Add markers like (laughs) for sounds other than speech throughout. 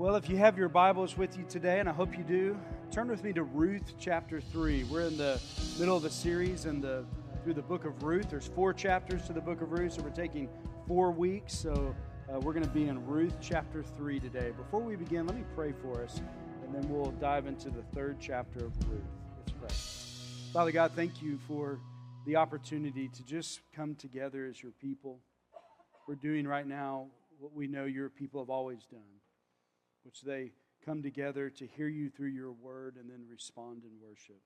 Well, if you have your Bibles with you today, and I hope you do, turn with me to Ruth chapter 3. We're in the middle of a series in the, through the book of Ruth. There's four chapters to the book of Ruth, so we're taking four weeks. So uh, we're going to be in Ruth chapter 3 today. Before we begin, let me pray for us, and then we'll dive into the third chapter of Ruth. Let's pray. Father God, thank you for the opportunity to just come together as your people. We're doing right now what we know your people have always done which they come together to hear you through your word and then respond in worship.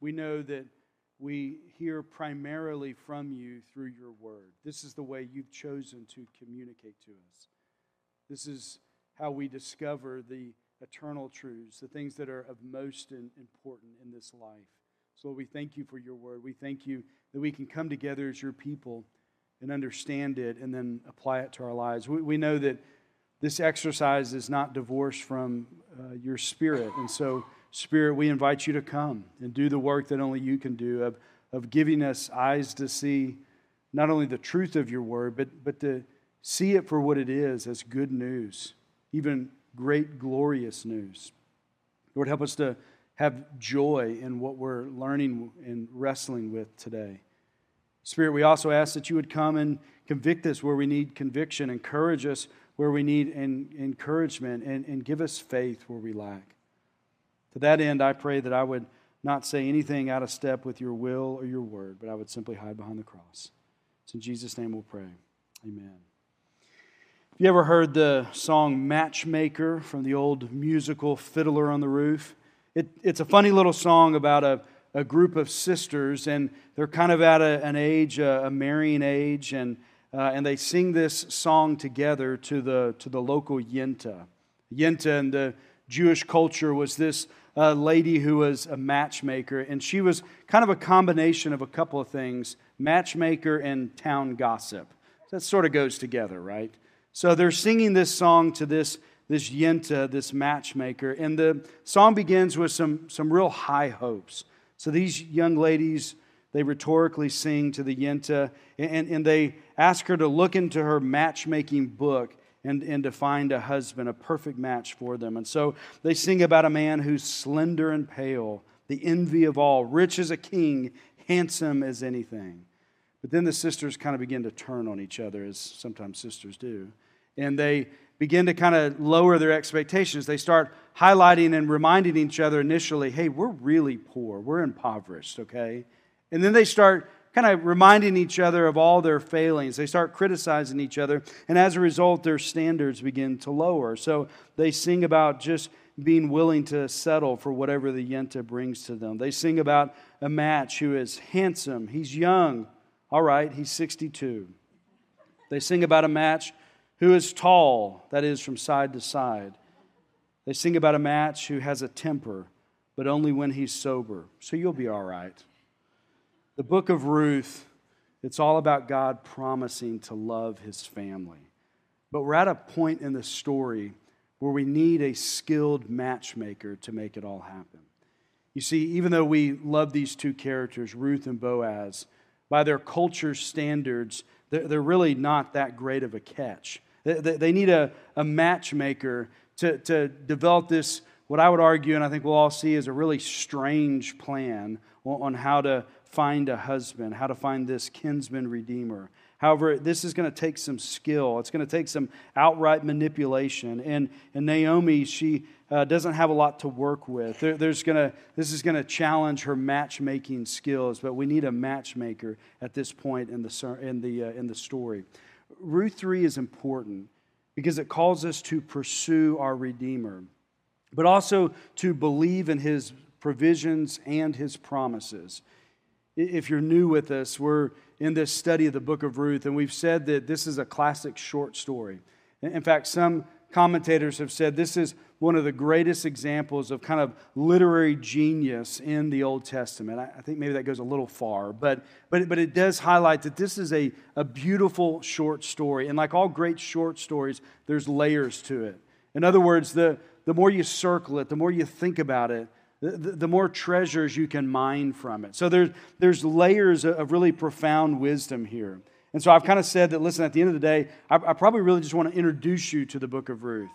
We know that we hear primarily from you through your word. This is the way you've chosen to communicate to us. This is how we discover the eternal truths, the things that are of most important in this life. So, we thank you for your word. We thank you that we can come together as your people and understand it and then apply it to our lives. We, we know that this exercise is not divorced from uh, your spirit. And so, Spirit, we invite you to come and do the work that only you can do of, of giving us eyes to see not only the truth of your word, but, but to see it for what it is as good news, even great, glorious news. Lord, help us to have joy in what we're learning and wrestling with today. Spirit, we also ask that you would come and convict us where we need conviction, encourage us where we need encouragement, and, and give us faith where we lack. To that end, I pray that I would not say anything out of step with your will or your word, but I would simply hide behind the cross. It's in Jesus' name we'll pray. Amen. Have you ever heard the song Matchmaker from the old musical Fiddler on the Roof? It, it's a funny little song about a, a group of sisters, and they're kind of at a, an age, a, a marrying age, and uh, and they sing this song together to the, to the local Yenta. Yenta in the Jewish culture was this uh, lady who was a matchmaker, and she was kind of a combination of a couple of things matchmaker and town gossip. That sort of goes together, right? So they're singing this song to this, this Yenta, this matchmaker, and the song begins with some, some real high hopes. So these young ladies they rhetorically sing to the Yenta, and, and they ask her to look into her matchmaking book and, and to find a husband, a perfect match for them. And so they sing about a man who's slender and pale, the envy of all, rich as a king, handsome as anything. But then the sisters kind of begin to turn on each other, as sometimes sisters do. And they begin to kind of lower their expectations. They start highlighting and reminding each other initially hey, we're really poor, we're impoverished, okay? And then they start kind of reminding each other of all their failings. They start criticizing each other. And as a result, their standards begin to lower. So they sing about just being willing to settle for whatever the Yenta brings to them. They sing about a match who is handsome, he's young. All right, he's 62. They sing about a match who is tall, that is, from side to side. They sing about a match who has a temper, but only when he's sober. So you'll be all right. The book of Ruth, it's all about God promising to love his family. But we're at a point in the story where we need a skilled matchmaker to make it all happen. You see, even though we love these two characters, Ruth and Boaz, by their culture standards, they're really not that great of a catch. They need a, matchmaker to, to develop this, what I would argue, and I think we'll all see, is a really strange plan on how to find a husband, how to find this kinsman redeemer. However, this is going to take some skill. It's going to take some outright manipulation. And, and Naomi, she uh, doesn't have a lot to work with. There, there's gonna, this is going to challenge her matchmaking skills, but we need a matchmaker at this point in the, in the, uh, in the story. Ruth 3 is important because it calls us to pursue our Redeemer, but also to believe in his provisions and his promises. If you're new with us, we're in this study of the book of Ruth, and we've said that this is a classic short story. In fact, some commentators have said this is one of the greatest examples of kind of literary genius in the Old Testament. I think maybe that goes a little far, but, but, but it does highlight that this is a, a beautiful short story. And like all great short stories, there's layers to it. In other words, the, the more you circle it, the more you think about it, the, the more treasures you can mine from it. So there's, there's layers of really profound wisdom here. And so I've kind of said that, listen, at the end of the day, I, I probably really just want to introduce you to the book of Ruth.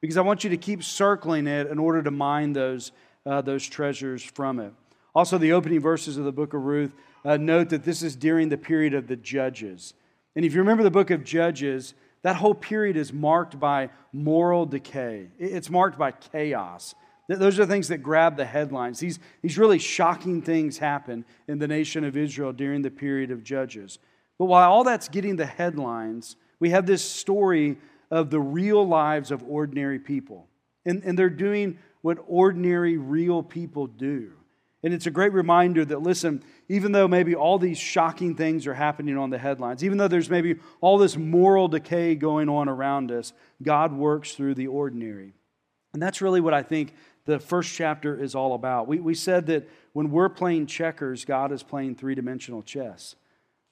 because I want you to keep circling it in order to mine those, uh, those treasures from it. Also, the opening verses of the book of Ruth uh, note that this is during the period of the judges. And if you remember the book of Judges, that whole period is marked by moral decay, it's marked by chaos. Those are the things that grab the headlines. These, these really shocking things happen in the nation of Israel during the period of Judges. But while all that's getting the headlines, we have this story of the real lives of ordinary people. And, and they're doing what ordinary, real people do. And it's a great reminder that, listen, even though maybe all these shocking things are happening on the headlines, even though there's maybe all this moral decay going on around us, God works through the ordinary. And that's really what I think the first chapter is all about. We, we said that when we're playing checkers, God is playing three dimensional chess.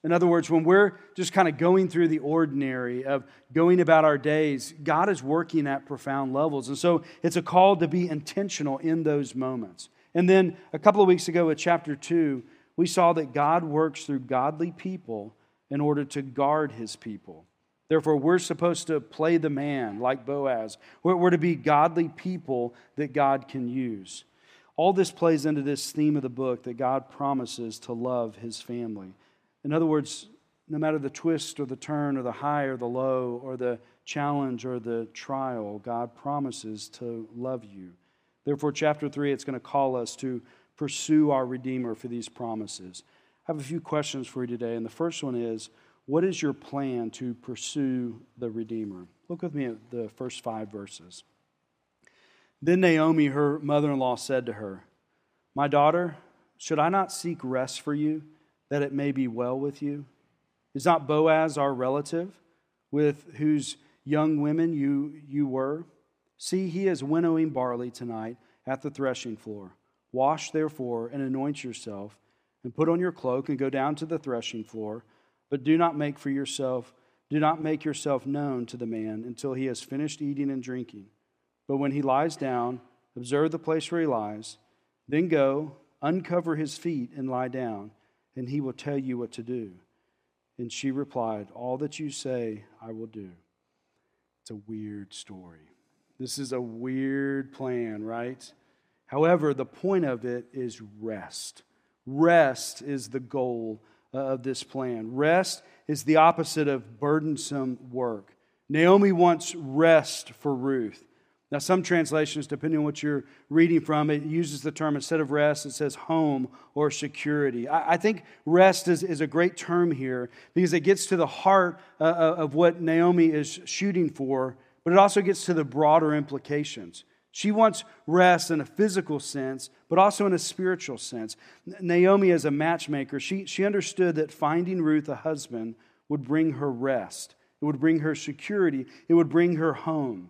In other words, when we're just kind of going through the ordinary of going about our days, God is working at profound levels. And so it's a call to be intentional in those moments. And then a couple of weeks ago at chapter 2, we saw that God works through godly people in order to guard his people. Therefore, we're supposed to play the man like Boaz. We're, to be godly people that God can use. All this plays into this theme of the book that God promises to love his family. In other words, no matter the twist or the turn or the high or the low or the challenge or the trial, God promises to love you. Therefore, chapter 3, it's going to call us to pursue our Redeemer for these promises. I have a few questions for you today, and the first one is What is your plan to pursue the Redeemer? Look with me at the first five verses. Then Naomi, her mother in law, said to her, My daughter, should I not seek rest for you? that it may be well with you? Is not Boaz our relative, with whose young women you, you were? See, he is winnowing barley tonight at the threshing floor. Wash, therefore, and anoint yourself, and put on your cloak, and go down to the threshing floor. But do not make for yourself, do not make yourself known to the man until he has finished eating and drinking. But when he lies down, observe the place where he lies. Then go, uncover his feet, and lie down and he will tell you what to do. And she replied, All that you say, I will do. It's a weird story. This is a weird plan, right? However, the point of it is rest. Rest is the goal of this plan. Rest is the opposite of burdensome work. Naomi wants rest for Ruth. Now, some translations, depending on what you're reading from, it uses the term instead of rest, it says home or security. I, I think rest is, is a great term here because it gets to the heart uh, uh, of what Naomi is shooting for, but it also gets to the broader implications. She wants rest in a physical sense, but also in a spiritual sense. Naomi, as a matchmaker, she, she understood that finding Ruth a husband would bring her rest, it would bring her security, it would bring her home.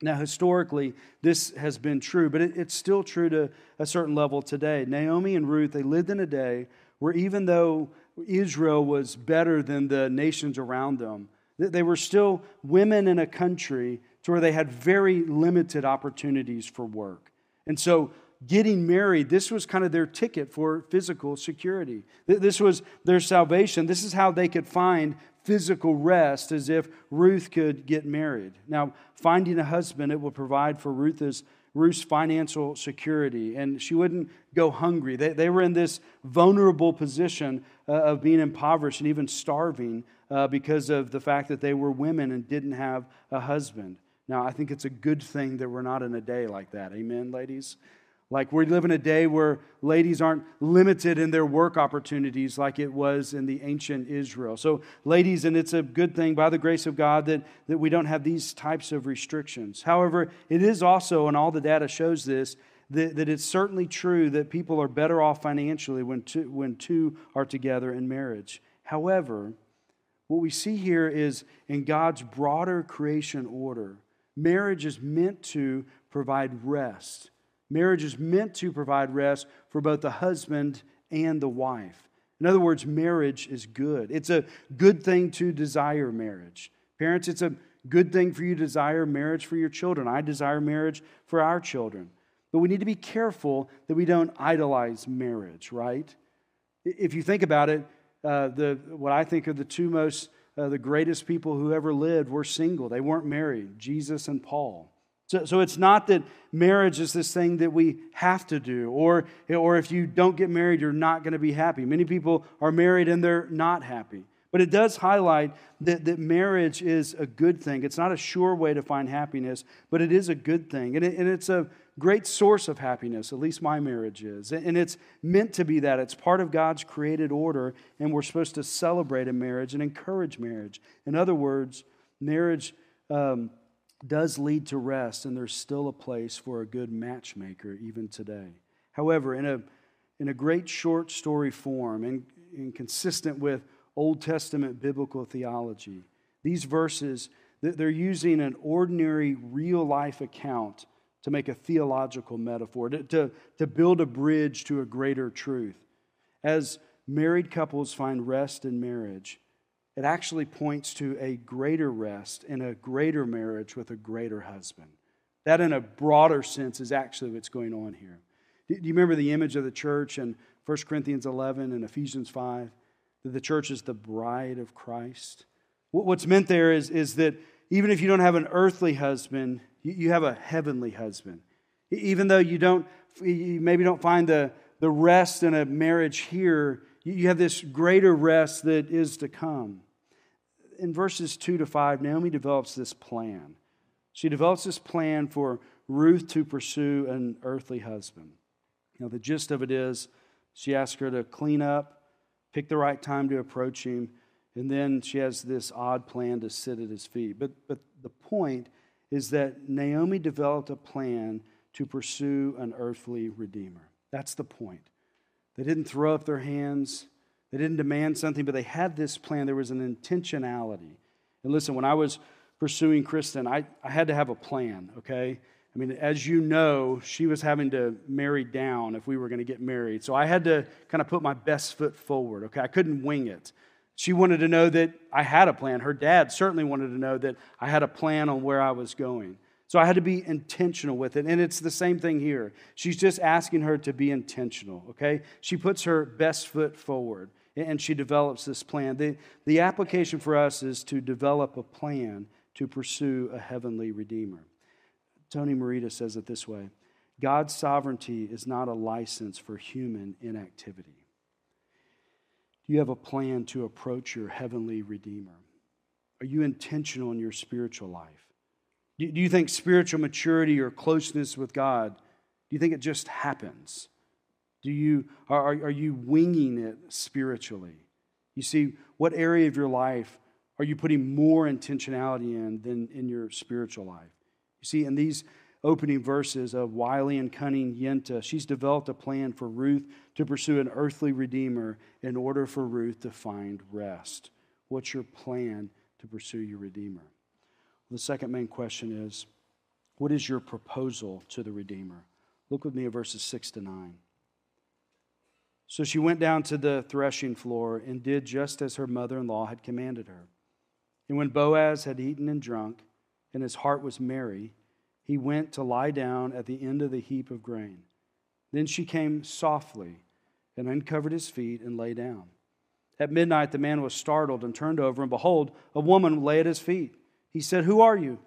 Now, historically, this has been true, but it, it's still true to a certain level today. Naomi and Ruth, they lived in a day where even though Israel was better than the nations around them, they were still women in a country to where they had very limited opportunities for work. And so, getting married, this was kind of their ticket for physical security. This was their salvation. This is how they could find physical rest as if Ruth could get married. Now, finding a husband, it would provide for Ruth's, Ruth's financial security, and she wouldn't go hungry. They, they were in this vulnerable position uh, of being impoverished and even starving uh, because of the fact that they were women and didn't have a husband. Now, I think it's a good thing that we're not in a day like that. Amen, ladies? Like we live in a day where ladies aren't limited in their work opportunities like it was in the ancient Israel. So, ladies, and it's a good thing by the grace of God that, that we don't have these types of restrictions. However, it is also, and all the data shows this, that, that it's certainly true that people are better off financially when two, when two are together in marriage. However, what we see here is in God's broader creation order, marriage is meant to provide rest Marriage is meant to provide rest for both the husband and the wife. In other words, marriage is good. It's a good thing to desire marriage. Parents, it's a good thing for you to desire marriage for your children. I desire marriage for our children. But we need to be careful that we don't idolize marriage, right? If you think about it, uh, the, what I think are the two most, uh, the greatest people who ever lived were single. They weren't married Jesus and Paul. So, so it's not that marriage is this thing that we have to do, or, or if you don't get married, you're not going to be happy. Many people are married and they're not happy. But it does highlight that, that marriage is a good thing. It's not a sure way to find happiness, but it is a good thing. And, it, and it's a great source of happiness, at least my marriage is. And it's meant to be that. It's part of God's created order, and we're supposed to celebrate a marriage and encourage marriage. In other words, marriage um, does lead to rest, and there's still a place for a good matchmaker even today. However, in a, in a great short story form and, and consistent with Old Testament biblical theology, these verses, they're using an ordinary real life account to make a theological metaphor, to, to, to build a bridge to a greater truth. As married couples find rest in marriage, it actually points to a greater rest in a greater marriage with a greater husband. That, in a broader sense, is actually what's going on here. Do you remember the image of the church in 1 Corinthians 11 and Ephesians 5? That the church is the bride of Christ. What's meant there is, is that even if you don't have an earthly husband, you have a heavenly husband. Even though you don't, you maybe don't find the, the rest in a marriage here, you have this greater rest that is to come in verses 2 to 5, Naomi develops this plan. She develops this plan for Ruth to pursue an earthly husband. Now, the gist of it is she asks her to clean up, pick the right time to approach him, and then she has this odd plan to sit at his feet. But, but the point is that Naomi developed a plan to pursue an earthly redeemer. That's the point. They didn't throw up their hands. They didn't demand something, but they had this plan. There was an intentionality. And listen, when I was pursuing Kristen, I, I had to have a plan, okay? I mean, as you know, she was having to marry down if we were going to get married. So I had to kind of put my best foot forward, okay? I couldn't wing it. She wanted to know that I had a plan. Her dad certainly wanted to know that I had a plan on where I was going. So I had to be intentional with it. And it's the same thing here. She's just asking her to be intentional, okay? She puts her best foot forward and she develops this plan. The, the application for us is to develop a plan to pursue a heavenly Redeemer. Tony Merida says it this way God's sovereignty is not a license for human inactivity. You have a plan to approach your heavenly Redeemer? Are you intentional in your spiritual life? Do you think spiritual maturity or closeness with God, do you think it just happens? Do you, are, are you winging it spiritually? You see, what area of your life are you putting more intentionality in than in your spiritual life? You see, in these opening verses of wily and cunning Yenta, she's developed a plan for Ruth to pursue an earthly redeemer in order for Ruth to find rest. What's your plan to pursue your redeemer? The second main question is what is your proposal to the redeemer? Look with me at verses 6 to 9. So she went down to the threshing floor and did just as her mother in law had commanded her. And when Boaz had eaten and drunk, and his heart was merry, he went to lie down at the end of the heap of grain. Then she came softly and uncovered his feet and lay down. At midnight, the man was startled and turned over, and behold, a woman lay at his feet. He said, Who are you?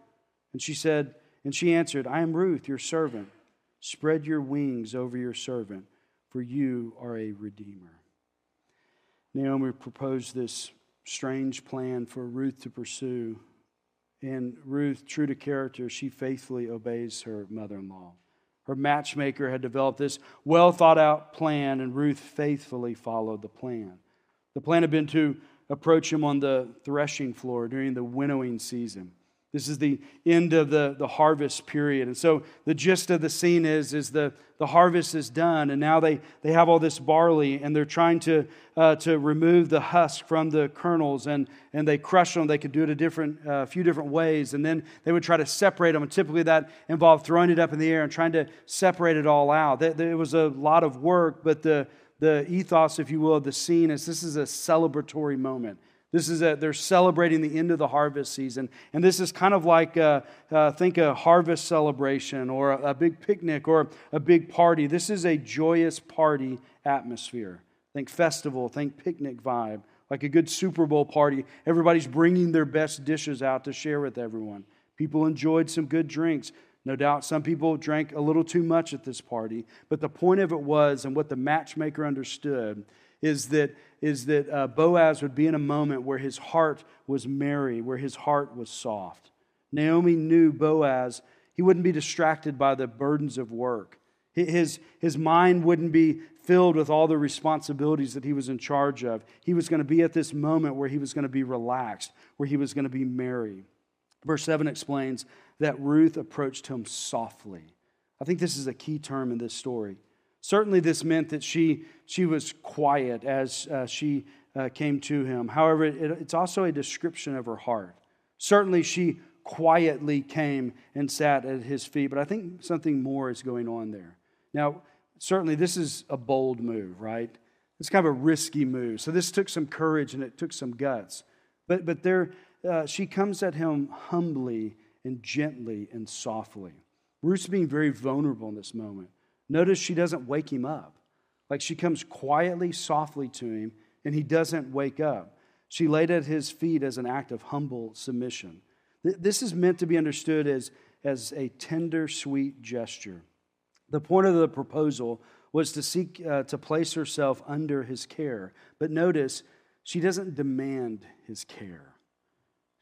And she said, and she answered, I am Ruth, your servant. Spread your wings over your servant for you are a redeemer. Naomi proposed this strange plan for Ruth to pursue. And Ruth, true to character, she faithfully obeys her mother in law. Her matchmaker had developed this well thought out plan, and Ruth faithfully followed the plan. The plan had been to approach him on the threshing floor during the winnowing season. This is the end of the, the harvest period. And so the gist of the scene is, is the, the harvest is done, and now they, they have all this barley, and they're trying to, uh, to remove the husk from the kernels, and, and they crush them. They could do it a different, uh, few different ways, and then they would try to separate them. And typically that involved throwing it up in the air and trying to separate it all out. It was a lot of work, but the, the ethos, if you will, of the scene is this is a celebratory moment. This is they're celebrating the end of the harvest season. And this is kind of like, a, uh, think a harvest celebration or a, a big picnic or a big party. This is a joyous party atmosphere. Think festival, think picnic vibe, like a good Super Bowl party. Everybody's bringing their best dishes out to share with everyone. People enjoyed some good drinks. No doubt some people drank a little too much at this party, but the point of it was, and what the matchmaker understood, is that, is that uh, Boaz would be in a moment where his heart was merry, where his heart was soft. Naomi knew Boaz, he wouldn't be distracted by the burdens of work. His, his mind wouldn't be filled with all the responsibilities that he was in charge of. He was going to be at this moment where he was going to be relaxed, where he was going to be merry. Verse 7 explains that Ruth approached him softly. I think this is a key term in this story. Certainly, this meant that she, she was quiet as uh, she uh, came to him. However, it, it's also a description of her heart. Certainly, she quietly came and sat at his feet, but I think something more is going on there. Now, certainly, this is a bold move, right? It's kind of a risky move. So, this took some courage and it took some guts. But, but there, uh, she comes at him humbly and gently and softly. Ruth's being very vulnerable in this moment. Notice she doesn't wake him up. Like she comes quietly, softly to him, and he doesn't wake up. She laid at his feet as an act of humble submission. This is meant to be understood as, as a tender, sweet gesture. The point of the proposal was to seek uh, to place herself under his care. But notice, she doesn't demand his care.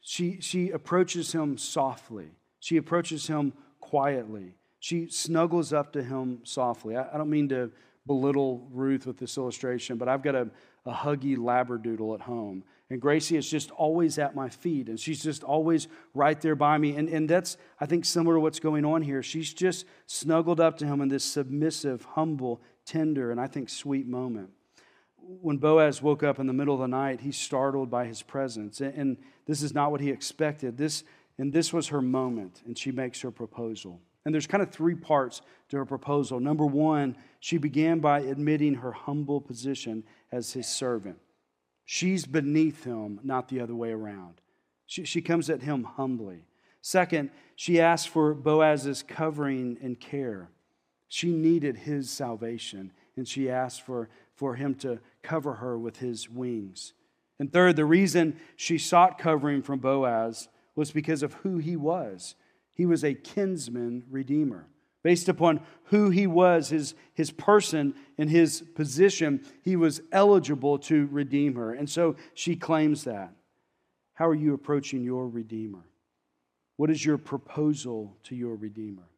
She, she approaches him softly, she approaches him quietly. She snuggles up to him softly. I, I don't mean to belittle Ruth with this illustration, but I've got a, a huggy labradoodle at home. And Gracie is just always at my feet, and she's just always right there by me. And, and that's, I think, similar to what's going on here. She's just snuggled up to him in this submissive, humble, tender, and I think sweet moment when Boaz woke up in the middle of the night, he's startled by his presence. And this is not what he expected. This, and this was her moment, and she makes her proposal. And there's kind of three parts to her proposal. Number one, she began by admitting her humble position as his servant. She's beneath him, not the other way around. She, she comes at him humbly. Second, she asked for Boaz's covering and care. She needed his salvation, and she asked for for him to cover her with his wings. And third, the reason she sought covering from Boaz was because of who he was. He was a kinsman redeemer. Based upon who he was, his, his person, and his position, he was eligible to redeem her. And so she claims that. How are you approaching your Redeemer? What is your proposal to your Redeemer?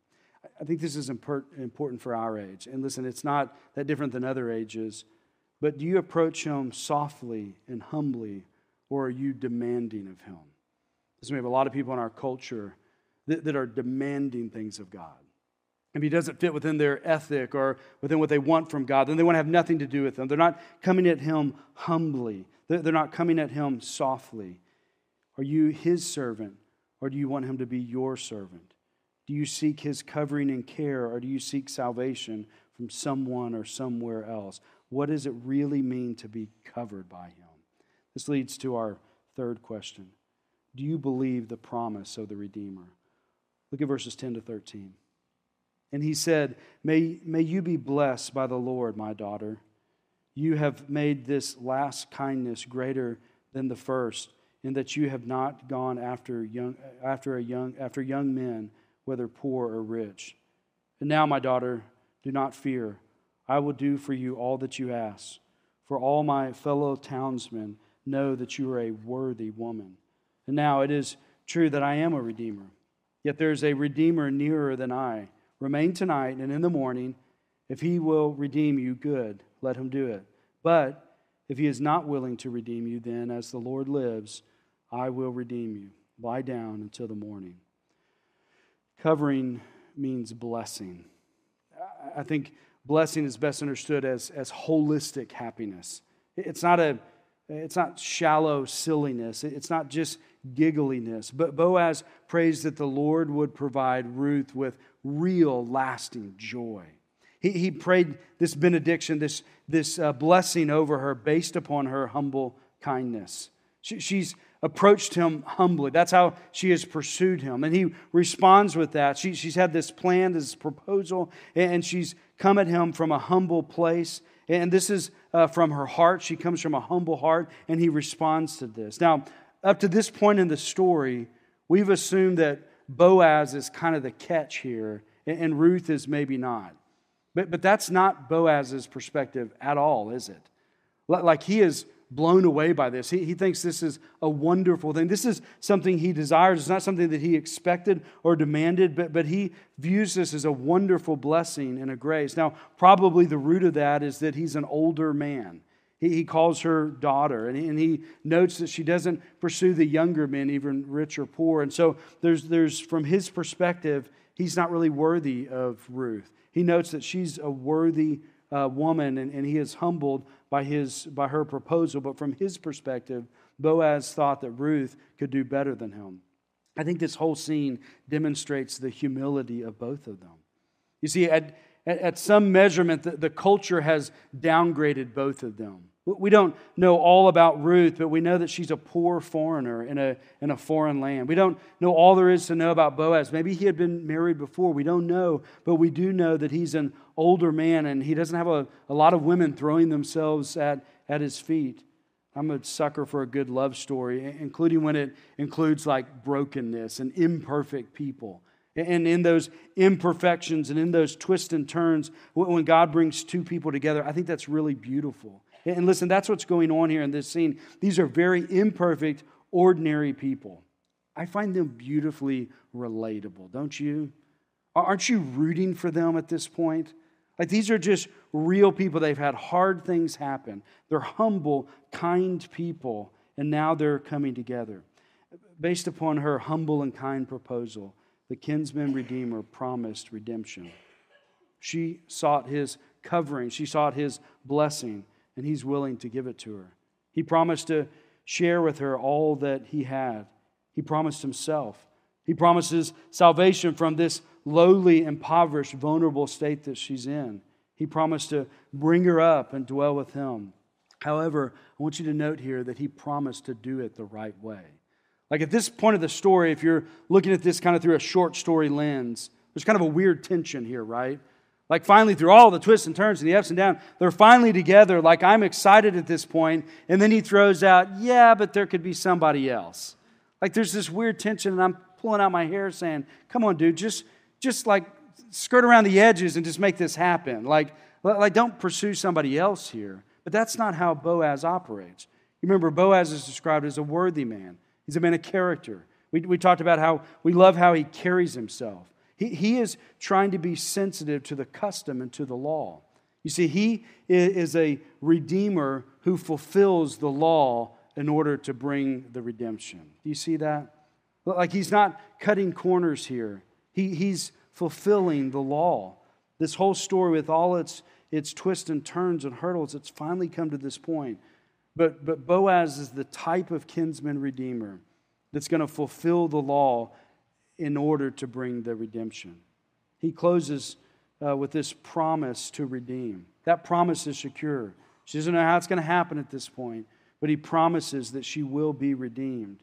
I think this is important for our age. And listen, it's not that different than other ages, but do you approach him softly and humbly, or are you demanding of him? Because we have a lot of people in our culture that, that are demanding things of God. If he doesn't fit within their ethic or within what they want from God, then they want to have nothing to do with him. They're not coming at him humbly, they're not coming at him softly. Are you his servant, or do you want him to be your servant? Do you seek his covering and care, or do you seek salvation from someone or somewhere else? What does it really mean to be covered by him? This leads to our third question Do you believe the promise of the Redeemer? Look at verses 10 to 13. And he said, May, may you be blessed by the Lord, my daughter. You have made this last kindness greater than the first, in that you have not gone after young, after a young, after young men whether poor or rich. And now, my daughter, do not fear. I will do for you all that you ask. For all my fellow townsmen know that you are a worthy woman. And now it is true that I am a redeemer. Yet there is a redeemer nearer than I. Remain tonight, and in the morning, if he will redeem you, good, let him do it. But if he is not willing to redeem you, then, as the Lord lives, I will redeem you. Lie down until the morning. Covering means blessing. I think blessing is best understood as, as holistic happiness. It's not a it's not shallow silliness. It's not just giggliness. But Boaz prays that the Lord would provide Ruth with real, lasting joy. He, he prayed this benediction, this, this uh, blessing over her based upon her humble kindness. She, she's approached him humbly. That's how she has pursued him. And he responds with that. She, she's had this plan, this proposal, and she's come at him from a humble place. And this is uh, from her heart. She comes from a humble heart, and he responds to this. Now, up to this point in the story, we've assumed that Boaz is kind of the catch here, and Ruth is maybe not. But, but that's not Boaz's perspective at all, is it? Like he is blown away by this. He, he thinks this is a wonderful thing. This is something he desires. It's not something that he expected or demanded, but, but he views this as a wonderful blessing and a grace. Now, probably the root of that is that he's an older man. He, he calls her daughter, and he, and he notes that she doesn't pursue the younger men, even rich or poor. And so there's, there's from his perspective, he's not really worthy of Ruth. He notes that she's a worthy uh, woman, and, and he is humbled by, his, by her proposal. But from his perspective, Boaz thought that Ruth could do better than him. I think this whole scene demonstrates the humility of both of them. You see, at, at some measurement, the, the culture has downgraded both of them. We don't know all about Ruth, but we know that she's a poor foreigner in a, in a foreign land. We don't know all there is to know about Boaz. Maybe he had been married before. We don't know, but we do know that he's an older man and he doesn't have a, a lot of women throwing themselves at, at his feet. I'm a sucker for a good love story, including when it includes like brokenness and imperfect people. And in those imperfections and in those twists and turns, when God brings two people together, I think that's really beautiful. And listen, that's what's going on here in this scene. These are very imperfect, ordinary people. I find them beautifully relatable, don't you? Aren't you rooting for them at this point? Like these are just real people. They've had hard things happen. They're humble, kind people, and now they're coming together. Based upon her humble and kind proposal, the kinsman redeemer promised redemption. She sought his covering, she sought his blessing and he's willing to give it to her. He promised to share with her all that he had. He promised himself. He promises salvation from this lowly, impoverished, vulnerable state that she's in. He promised to bring her up and dwell with him. However, I want you to note here that he promised to do it the right way. Like at this point of the story, if you're looking at this kind of through a short story lens, there's kind of a weird tension here, right? Like, finally, through all the twists and turns and the ups and downs, they're finally together. Like, I'm excited at this point. And then he throws out, yeah, but there could be somebody else. Like, there's this weird tension, and I'm pulling out my hair saying, come on, dude, just, just like skirt around the edges and just make this happen. Like, like, don't pursue somebody else here. But that's not how Boaz operates. You remember, Boaz is described as a worthy man, he's a man of character. We, we talked about how we love how he carries himself. He, he is trying to be sensitive to the custom and to the law. You see, he is a redeemer who fulfills the law in order to bring the redemption. Do you see that? Like he's not cutting corners here, he, he's fulfilling the law. This whole story, with all its, its twists and turns and hurdles, it's finally come to this point. But, but Boaz is the type of kinsman redeemer that's going to fulfill the law in order to bring the redemption. He closes uh, with this promise to redeem. That promise is secure. She doesn't know how it's going to happen at this point, but he promises that she will be redeemed.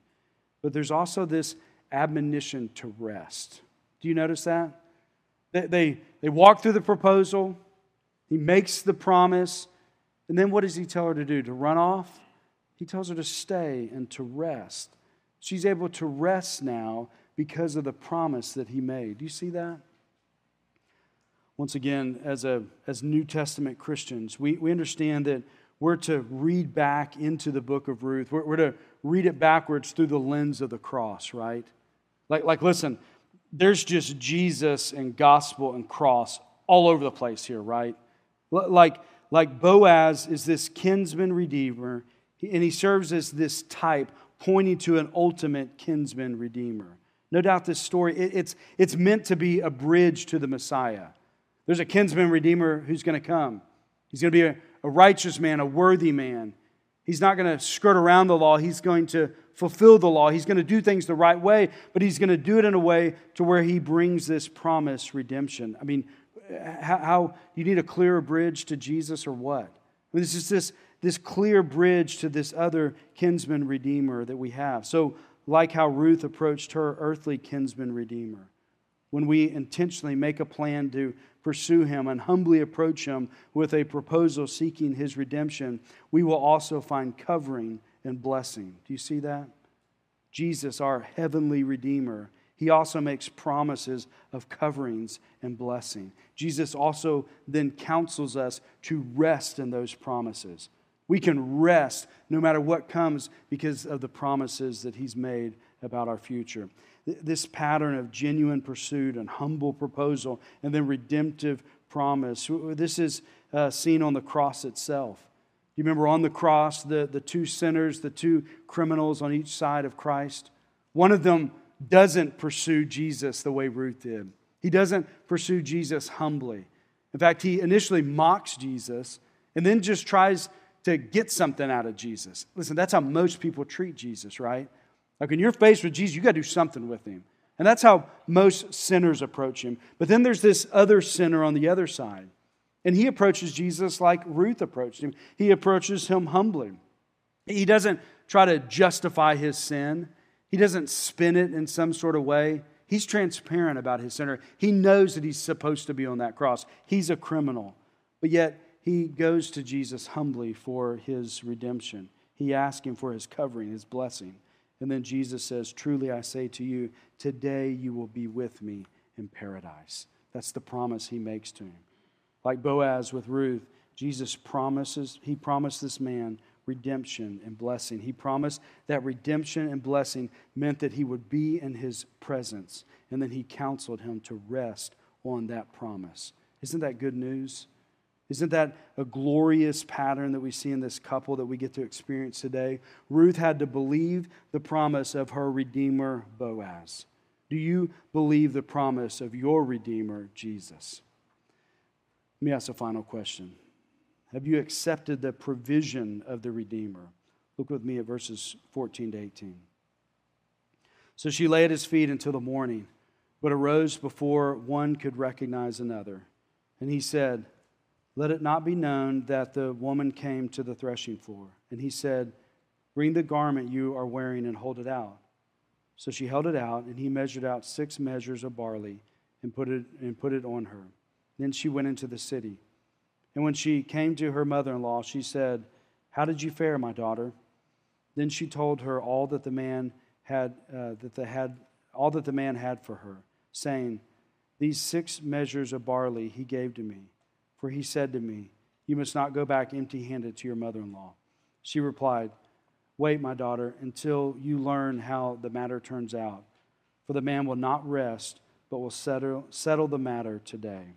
But there's also this admonition to rest. Do you notice that? They, they, they walk through the proposal, he makes the promise, and then what does he tell her to do? To run off? He tells her to stay and to rest. She's able to rest now because of the promise that he made. Do you see that? Once again, as, a, as New Testament Christians, we, we understand that we're to read back into the book of Ruth. We're, we're to read it backwards through the lens of the cross, right? Like, like, listen, there's just Jesus and gospel and cross all over the place here, right? Like, like Boaz is this kinsman redeemer, and he serves as this type pointing to an ultimate kinsman redeemer. No doubt this story, it, it's, it's meant to be a bridge to the Messiah. There's a kinsman redeemer who's going to come. He's going to be a, a righteous man, a worthy man. He's not going to skirt around the law. He's going to fulfill the law. He's going to do things the right way, but he's going to do it in a way to where he brings this promised redemption. I mean, how, how you need a clearer bridge to Jesus or what? I mean, this is this, this clear bridge to this other kinsman redeemer that we have. So like how Ruth approached her earthly kinsman redeemer. When we intentionally make a plan to pursue him and humbly approach him with a proposal seeking his redemption, we will also find covering and blessing. Do you see that? Jesus, our heavenly redeemer, he also makes promises of coverings and blessing. Jesus also then counsels us to rest in those promises. We can rest no matter what comes because of the promises that he's made about our future. This pattern of genuine pursuit and humble proposal and then redemptive promise, this is uh, seen on the cross itself. You remember on the cross, the, the two sinners, the two criminals on each side of Christ? One of them doesn't pursue Jesus the way Ruth did. He doesn't pursue Jesus humbly. In fact, he initially mocks Jesus and then just tries to get something out of Jesus. Listen, that's how most people treat Jesus, right? Like when you're faced with Jesus, you got to do something with him. And that's how most sinners approach him. But then there's this other sinner on the other side. And he approaches Jesus like Ruth approached him. He approaches him humbly. He doesn't try to justify his sin. He doesn't spin it in some sort of way. He's transparent about his sinner. He knows that he's supposed to be on that cross. He's a criminal. But yet, he goes to Jesus humbly for his redemption. He asks him for his covering, his blessing. And then Jesus says, Truly I say to you, today you will be with me in paradise. That's the promise he makes to him. Like Boaz with Ruth, Jesus promises, he promised this man redemption and blessing. He promised that redemption and blessing meant that he would be in his presence, and then he counseled him to rest on that promise. Isn't that good news? Isn't that a glorious pattern that we see in this couple that we get to experience today? Ruth had to believe the promise of her Redeemer, Boaz. Do you believe the promise of your Redeemer, Jesus? Let me ask a final question. Have you accepted the provision of the Redeemer? Look with me at verses 14 to 18. So she lay at his feet until the morning, but arose before one could recognize another. And he said, Let it not be known that the woman came to the threshing floor. And he said, Bring the garment you are wearing and hold it out. So she held it out, and he measured out six measures of barley and put it, and put it on her. Then she went into the city. And when she came to her mother in law, she said, How did you fare, my daughter? Then she told her all that the man had, uh, that the had all that the man had for her, saying, These six measures of barley he gave to me, for he said to me, You must not go back empty handed to your mother in law. She replied, Wait, my daughter, until you learn how the matter turns out. For the man will not rest, but will settle, settle the matter today.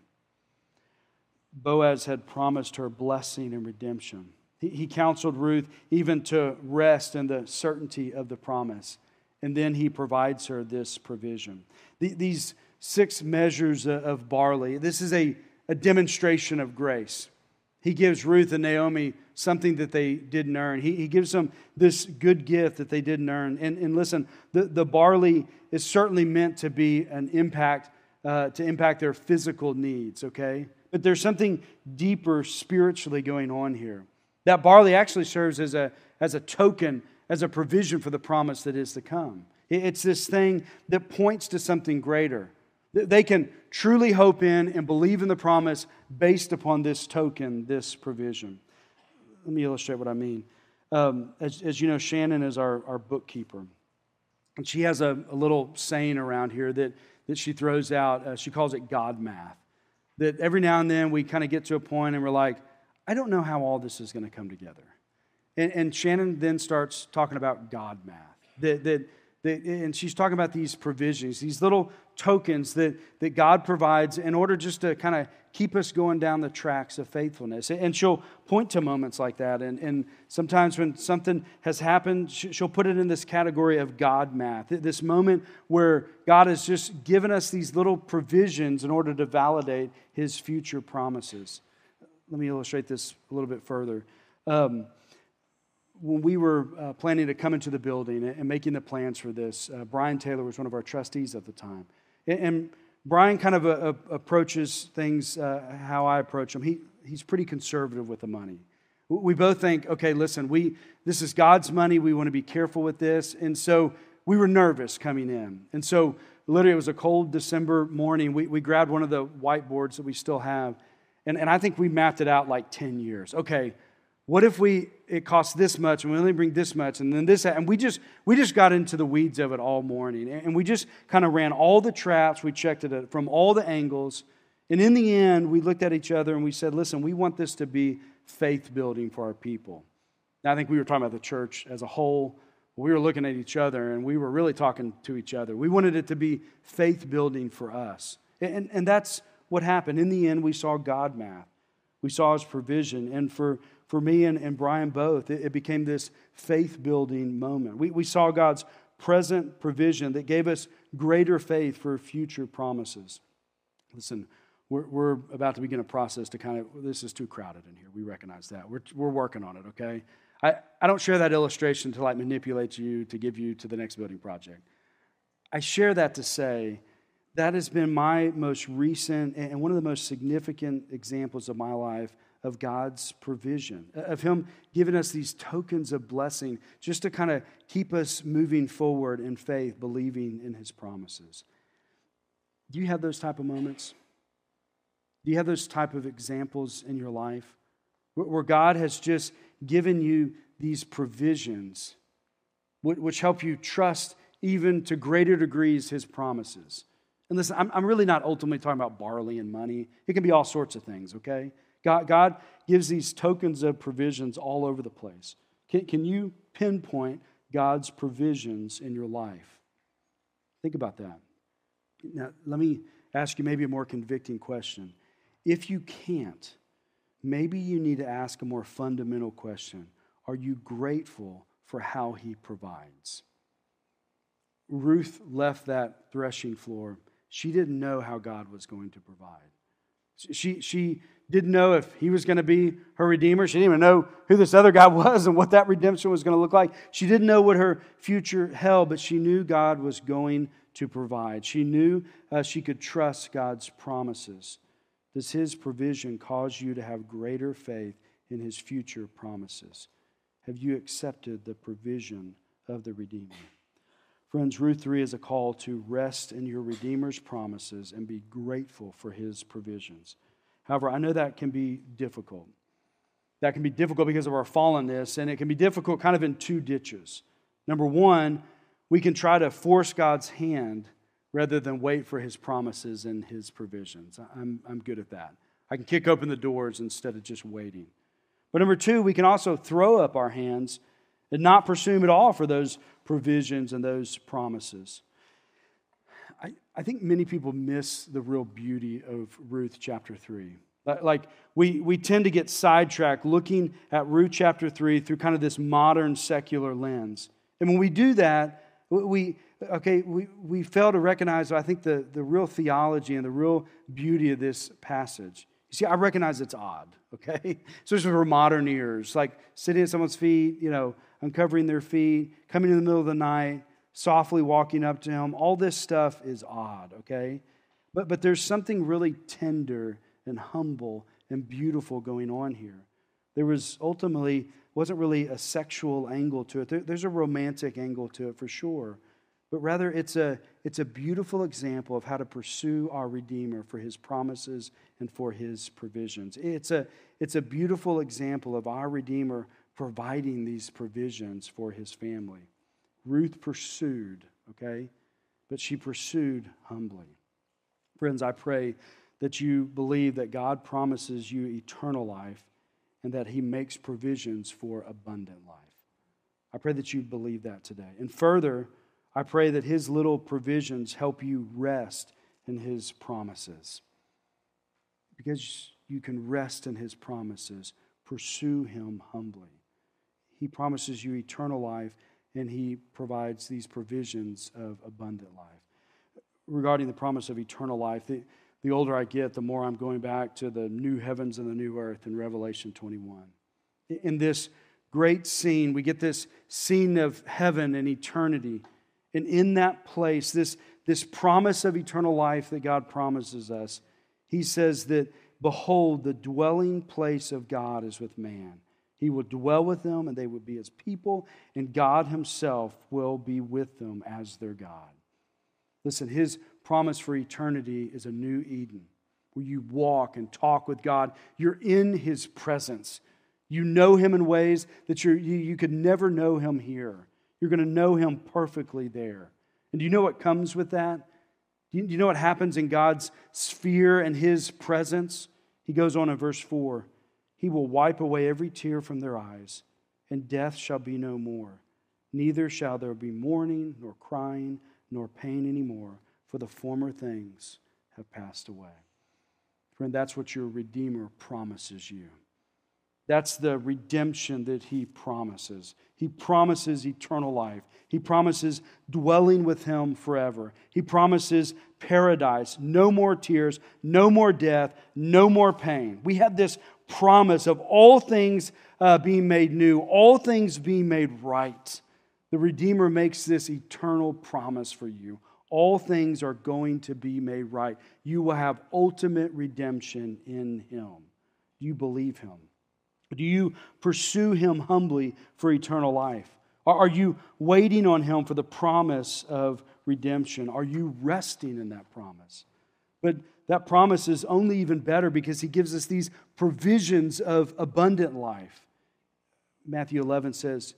Boaz had promised her blessing and redemption. He, he counseled Ruth even to rest in the certainty of the promise. And then he provides her this provision. The, these six measures of barley, this is a, a demonstration of grace. He gives Ruth and Naomi something that they didn't earn. He, he gives them this good gift that they didn't earn. And, and listen, the, the barley is certainly meant to be an impact, uh, to impact their physical needs, okay? But there's something deeper spiritually going on here. That barley actually serves as a, as a token, as a provision for the promise that is to come. It's this thing that points to something greater. They can truly hope in and believe in the promise based upon this token, this provision. Let me illustrate what I mean. Um, as, as, you know, Shannon is our, our bookkeeper. And she has a, a, little saying around here that, that she throws out. Uh, she calls it God math that every now and then we kind of get to a point and we're like, I don't know how all this is going to come together. And, and, Shannon then starts talking about God math. That, that, that, and she's talking about these provisions, these little tokens that, that God provides in order just to kind of keep us going down the tracks of faithfulness. And she'll point to moments like that. And, and sometimes when something has happened, she'll put it in this category of God math. This moment where God has just given us these little provisions in order to validate his future promises. Let me illustrate this a little bit further. Um, when we were uh, planning to come into the building and making the plans for this, uh, Brian Taylor was one of our trustees at the time. And, and Brian kind of uh, approaches things uh, how I approach them. He, he's pretty conservative with the money. We both think, okay, listen, we, this is God's money. We want to be careful with this. And so we were nervous coming in. And so literally, it was a cold December morning. We, we grabbed one of the whiteboards that we still have. And, and I think we mapped it out like 10 years. Okay, What if we it costs this much and we only bring this much and then this and we just we just got into the weeds of it all morning and we just kind of ran all the traps, we checked it uh, from all the angles. And in the end, we looked at each other and we said, listen, we want this to be faith building for our people. Now, I think we were talking about the church as a whole. We were looking at each other and we were really talking to each other. We wanted it to be faith building for us. And, and that's what happened. In the end, we saw God math, we saw his provision. And for, for me and, and Brian both, it, it became this faith building moment. We, we saw God's present provision that gave us greater faith for future promises. Listen, we're, we're about to begin a process to kind of, this is too crowded in here. We recognize that. We're, we're working on it, okay? I, I don't share that illustration to like manipulate you to give you to the next building project. I share that to say that has been my most recent and one of the most significant examples of my life of God's provision, of Him giving us these tokens of blessing just to kind of keep us moving forward in faith, believing in His promises. Do you have those type of moments? Do you have those type of examples in your life where God has just given you these provisions which help you trust even to greater degrees his promises? And listen, I'm, really not ultimately talking about barley and money. It can be all sorts of things, okay? God, God gives these tokens of provisions all over the place. Can, can you pinpoint God's provisions in your life? Think about that. Now, let me ask you maybe a more convicting question. If you can't, maybe you need to ask a more fundamental question Are you grateful for how He provides? Ruth left that threshing floor. She didn't know how God was going to provide. She, she didn't know if he was going to be her redeemer. She didn't even know who this other guy (laughs) was and what that redemption was going to look like. She didn't know what her future held, but she knew God was going to provide. She knew uh, she could trust God's promises. Does His provision cause you to have greater faith in His future promises? Have you accepted the provision of the Redeemer? Friends, Ruth 3 is a call to rest in your Redeemer's promises and be grateful for His provisions. However, I know that can be difficult. That can be difficult because of our fallenness, and it can be difficult kind of in two ditches. Number one, we can try to force God's hand rather than wait for his promises and his provisions. I'm, I'm good at that. I can kick open the doors instead of just waiting. But number two, we can also throw up our hands and not pursue him at all for those provisions and those promises. I, I think many people miss the real beauty of Ruth chapter 3. Like, we, we tend to get sidetracked looking at Ruth chapter 3 through kind of this modern secular lens. And when we do that, we, okay, we, we fail to recognize, I think, the, the real theology and the real beauty of this passage. You see, I recognize it's odd, (laughs) okay? Especially for modern ears, like sitting at someone's feet, you know, uncovering their feet, coming in the middle of the night, softly walking up to him. All this stuff is odd, okay? But, but there's something really tender and humble and beautiful going on here. There was ultimately, wasn't really a sexual angle to it. There, there's a romantic angle to it for sure but rather it's a, it's a beautiful example of how to pursue our Redeemer for his promises and for his provisions. It's a, it's a beautiful example of our Redeemer providing these provisions for his family. Ruth pursued, okay? But she pursued humbly. Friends, I pray that you believe that God promises you eternal life and that he makes provisions for abundant life. I pray that you believe that today. And further, I pray that His little provisions help you rest in His promises. Because you can rest in His promises, pursue Him humbly. He promises you eternal life, and He provides these provisions of abundant life. Regarding the promise of eternal life, the, the older I get, the more I'm going back to the new heavens and the new earth in Revelation 21. In this great scene, we get this scene of heaven and eternity and in that place, this, this promise of eternal life that God promises us, he says that, Behold, the dwelling place of God is with man. He will dwell with them, and they will be his people, and God himself will be with them as their God. Listen, his promise for eternity is a new Eden where you walk and talk with God. You're in his presence. You know him in ways that you you, could never know him here. You're going to know him perfectly there. And do you know what comes with that? Do you, do you know what happens in God's sphere and his presence? He goes on in verse 4 He will wipe away every tear from their eyes, and death shall be no more. Neither shall there be mourning, nor crying, nor pain anymore, for the former things have passed away. Friend, that's what your Redeemer promises you. That's the redemption that he promises. He promises eternal life. He promises dwelling with him forever. He promises paradise, no more tears, no more death, no more pain. We have this promise of all things uh, being made new, all things being made right. The Redeemer makes this eternal promise for you. All things are going to be made right. You will have ultimate redemption in Him. Do you believe Him? Do you pursue Him humbly for eternal life? Are you waiting on Him for the promise of redemption? Are you resting in that promise? But that promise is only even better because He gives us these provisions of abundant life. Matthew 11 says,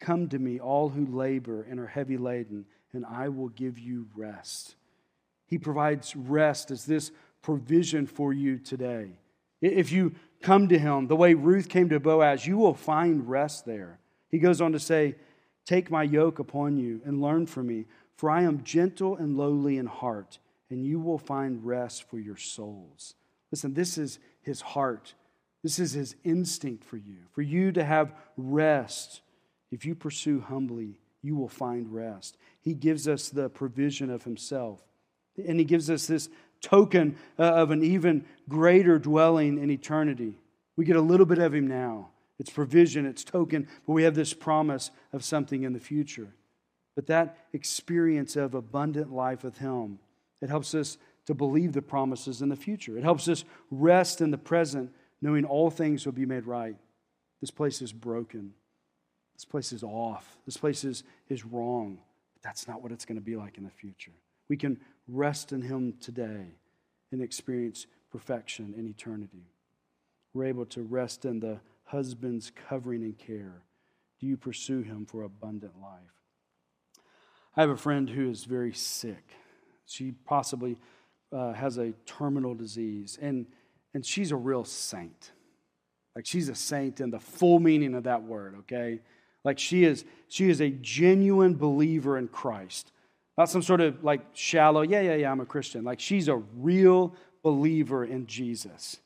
Come to me, all who labor and are heavy laden, and I will give you rest. He provides rest as this provision for you today. If you come to him the way Ruth came to Boaz, you will find rest there. He goes on to say, Take my yoke upon you and learn from me, for I am gentle and lowly in heart, and you will find rest for your souls. Listen, this is his heart. This is his instinct for you, for you to have rest if you pursue humbly, you will find rest. He gives us the provision of Himself. And He gives us this token uh, of an even greater dwelling in eternity. We get a little bit of Him now. It's provision, it's token, but we have this promise of something in the future. But that experience of abundant life with Him, it helps us to believe the promises in the future. It helps us rest in the present, knowing all things will be made right. This place is broken. This place is off. This place is, is wrong. But that's not what it's going to be like in the future. We can rest in Him today and experience perfection in eternity. We're able to rest in the husband's covering and care. Do you pursue Him for abundant life? I have a friend who is very sick. She possibly uh, has a terminal disease, and, and she's a real saint. Like she's a saint in the full meaning of that word, okay? Like she is, she is a genuine believer in Christ. Not some sort of like shallow, yeah, yeah, yeah, I'm a Christian. Like she's a real believer in Jesus.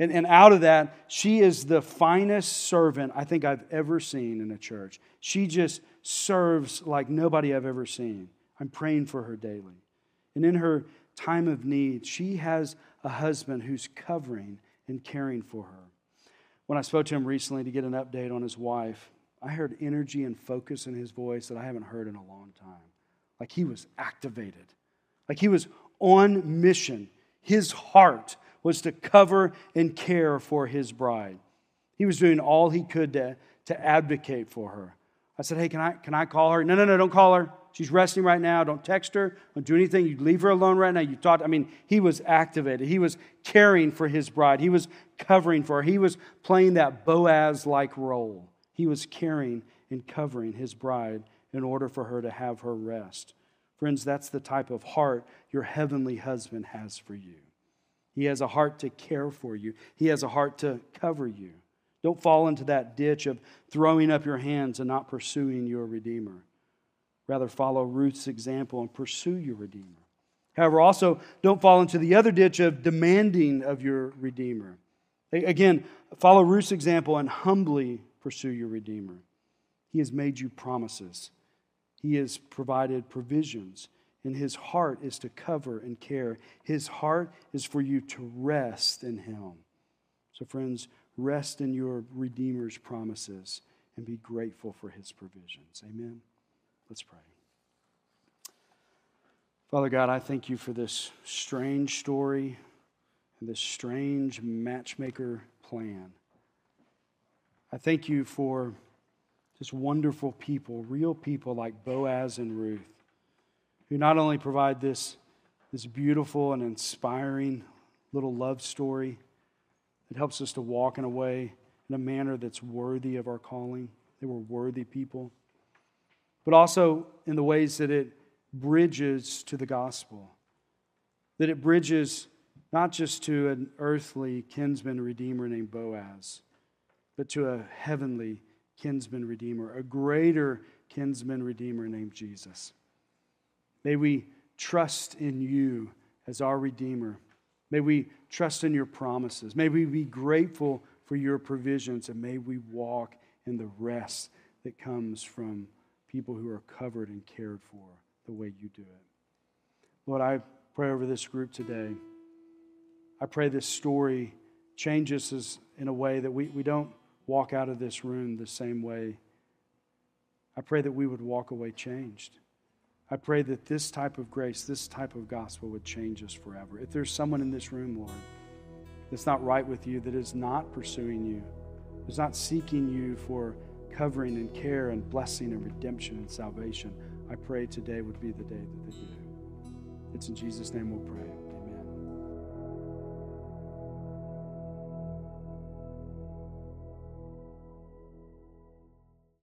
And, and out of that, she is the finest servant I think I've ever seen in a church. She just serves like nobody I've ever seen. I'm praying for her daily. And in her time of need, she has a husband who's covering and caring for her. When I spoke to him recently to get an update on his wife, I heard energy and focus in his voice that I haven't heard in a long time. Like he was activated, like he was on mission. His heart was to cover and care for his bride. He was doing all he could to, to advocate for her. I said, Hey, can I, can I call her? No, no, no, don't call her. She's resting right now. Don't text her. Don't do anything. You leave her alone right now. You talked. I mean, he was activated. He was caring for his bride. He was covering for her. He was playing that Boaz like role. He was caring and covering his bride in order for her to have her rest. Friends, that's the type of heart your heavenly husband has for you. He has a heart to care for you, he has a heart to cover you. Don't fall into that ditch of throwing up your hands and not pursuing your Redeemer. Rather, follow Ruth's example and pursue your Redeemer. However, also don't fall into the other ditch of demanding of your Redeemer. Again, follow Ruth's example and humbly pursue your Redeemer. He has made you promises, He has provided provisions, and His heart is to cover and care. His heart is for you to rest in Him. So, friends, rest in your Redeemer's promises and be grateful for His provisions. Amen. Let's pray. Father God, I thank you for this strange story and this strange matchmaker plan. I thank you for just wonderful people, real people like Boaz and Ruth, who not only provide this, this beautiful and inspiring little love story that helps us to walk in a way in a manner that's worthy of our calling. They were worthy people. But also in the ways that it bridges to the gospel, that it bridges not just to an earthly kinsman redeemer named Boaz, but to a heavenly kinsman redeemer, a greater kinsman redeemer named Jesus. May we trust in you as our redeemer. May we trust in your promises. May we be grateful for your provisions, and may we walk in the rest that comes from people who are covered and cared for the way you do it. Lord, I pray over this group today. I pray this story changes us in a way that we, we don't walk out of this room the same way. I pray that we would walk away changed. I pray that this type of grace, this type of gospel would change us forever. If there's someone in this room, Lord, that's not right with you, that is not pursuing you, is not seeking you for covering and care and blessing and redemption and salvation, I pray today would be the day that they do. It's in Jesus' name we'll pray.